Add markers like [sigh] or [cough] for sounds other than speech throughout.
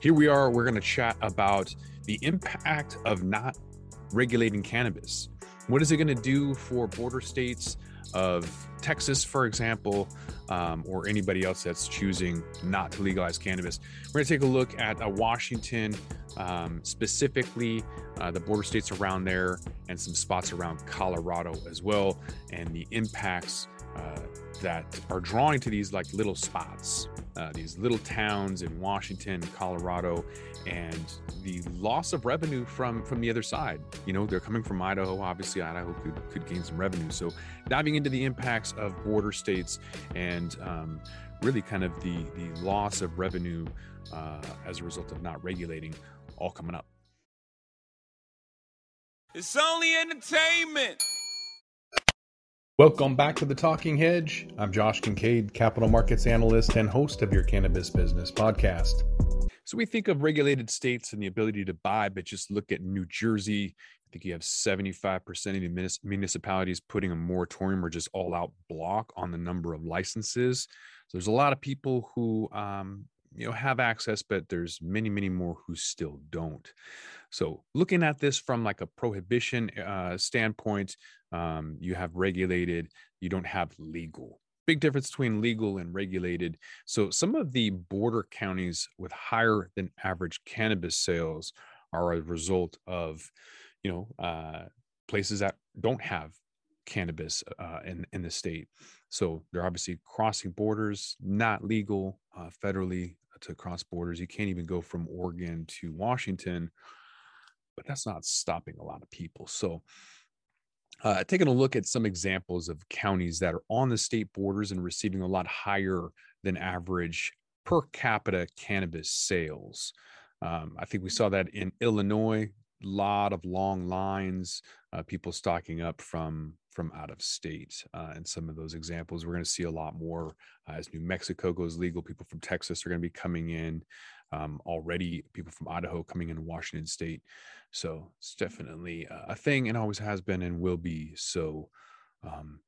Here we are. We're going to chat about the impact of not regulating cannabis. What is it going to do for border states of Texas, for example, um, or anybody else that's choosing not to legalize cannabis? We're going to take a look at uh, Washington, um, specifically uh, the border states around there, and some spots around Colorado as well, and the impacts uh, that are drawing to these like little spots, uh, these little towns in Washington, Colorado, and the loss of revenue from from the other side. You know, they're coming from Idaho. Obviously, Idaho could could gain some revenue. So, diving into the impacts of border states and um, really kind of the the loss of revenue uh, as a result of not regulating, all coming up. It's only entertainment. Welcome back to the Talking Hedge. I'm Josh Kincaid, capital markets analyst and host of your cannabis business podcast. So we think of regulated states and the ability to buy, but just look at New Jersey. I think you have 75% of the municipalities putting a moratorium or just all out block on the number of licenses. So there's a lot of people who um, you know have access but there's many many more who still don't. So looking at this from like a prohibition uh, standpoint um, you have regulated you don't have legal. Big difference between legal and regulated. So some of the border counties with higher than average cannabis sales are a result of you know uh, places that don't have cannabis uh, in in the state so they're obviously crossing borders not legal uh, federally to cross borders you can't even go from oregon to washington but that's not stopping a lot of people so uh, taking a look at some examples of counties that are on the state borders and receiving a lot higher than average per capita cannabis sales. Um, I think we saw that in Illinois, lot of long lines, uh, people stocking up from from out of state. Uh, and some of those examples, we're going to see a lot more uh, as New Mexico goes legal. People from Texas are going to be coming in um, already. People from Idaho coming in Washington State. So it's definitely a thing and always has been and will be. So um,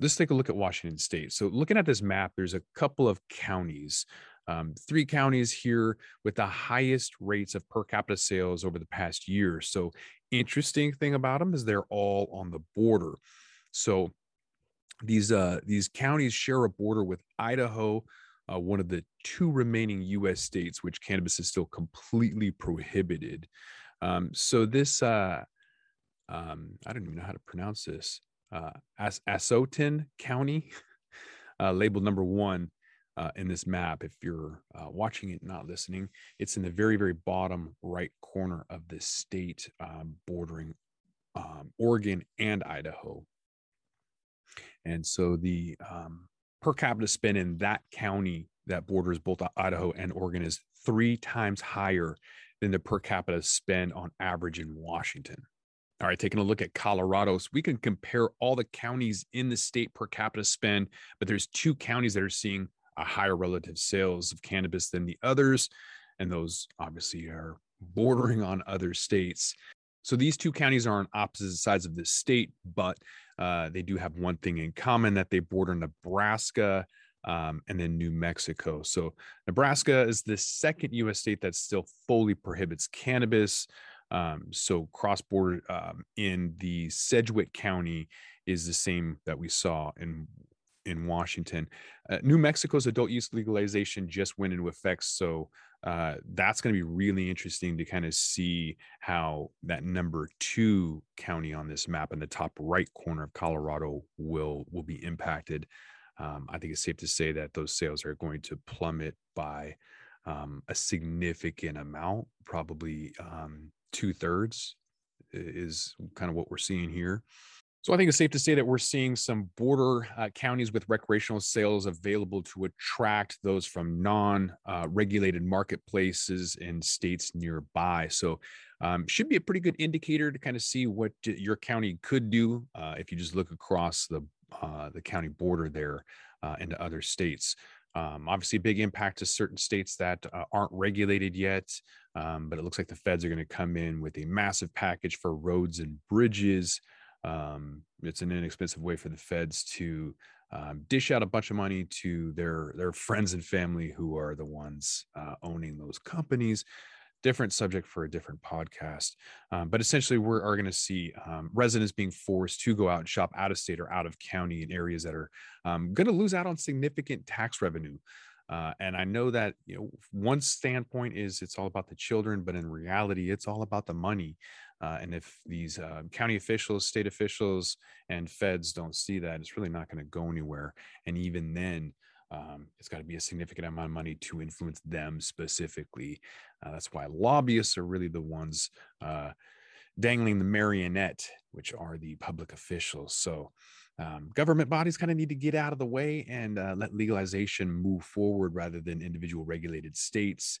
let's take a look at Washington State. So looking at this map, there's a couple of counties. Um, three counties here with the highest rates of per capita sales over the past year. So, interesting thing about them is they're all on the border. So, these uh, these counties share a border with Idaho, uh, one of the two remaining U.S. states which cannabis is still completely prohibited. Um, so this, uh, um, I don't even know how to pronounce this. Uh, As- Asotin County, [laughs] uh, labeled number one uh, in this map. If you're uh, watching it, not listening, it's in the very, very bottom right corner of this state um, bordering um, Oregon and Idaho. And so the um, per capita spend in that county that borders both Idaho and Oregon is three times higher than the per capita spend on average in Washington. All right, taking a look at Colorado. So we can compare all the counties in the state per capita spend, but there's two counties that are seeing a higher relative sales of cannabis than the others. And those obviously are bordering on other states. So these two counties are on opposite sides of the state, but uh, they do have one thing in common that they border Nebraska um, and then New Mexico. So Nebraska is the second U.S. state that still fully prohibits cannabis. Um, so cross border um, in the Sedgwick County is the same that we saw in in Washington. Uh, New Mexico's adult use legalization just went into effect, so uh, that's going to be really interesting to kind of see how that number two county on this map in the top right corner of Colorado will will be impacted um, I think it's safe to say that those sales are going to plummet by um, a significant amount, probably um, two thirds is kind of what we're seeing here. So I think it's safe to say that we're seeing some border uh, counties with recreational sales available to attract those from non-regulated uh, marketplaces in states nearby. So um, should be a pretty good indicator to kind of see what your county could do uh, if you just look across the uh, the county border there uh, into other states. Um, obviously, big impact to certain states that uh, aren't regulated yet, um, but it looks like the feds are going to come in with a massive package for roads and bridges. Um, it's an inexpensive way for the feds to um, dish out a bunch of money to their their friends and family who are the ones uh, owning those companies different subject for a different podcast. Um, but essentially, we are going to see um, residents being forced to go out and shop out of state or out of county in areas that are um, going to lose out on significant tax revenue. Uh, and I know that you know one standpoint is it's all about the children, but in reality, it's all about the money. Uh, and if these uh, county officials, state officials, and feds don't see that, it's really not going to go anywhere. And even then, um, it's got to be a significant amount of money to influence them specifically. Uh, that's why lobbyists are really the ones uh, dangling the marionette, which are the public officials. So um, government bodies kind of need to get out of the way and uh, let legalization move forward rather than individual regulated states.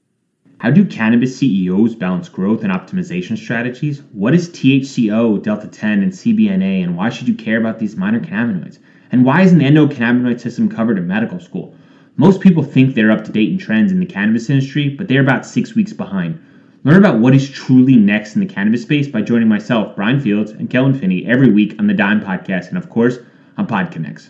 How do cannabis CEOs balance growth and optimization strategies? What is THCO, Delta 10, and CBNA, and why should you care about these minor cannabinoids? And why isn't the endocannabinoid system covered in medical school? Most people think they're up to date in trends in the cannabis industry, but they're about six weeks behind. Learn about what is truly next in the cannabis space by joining myself, Brian Fields, and Kellan Finney every week on the Dime Podcast, and of course, on PodConx.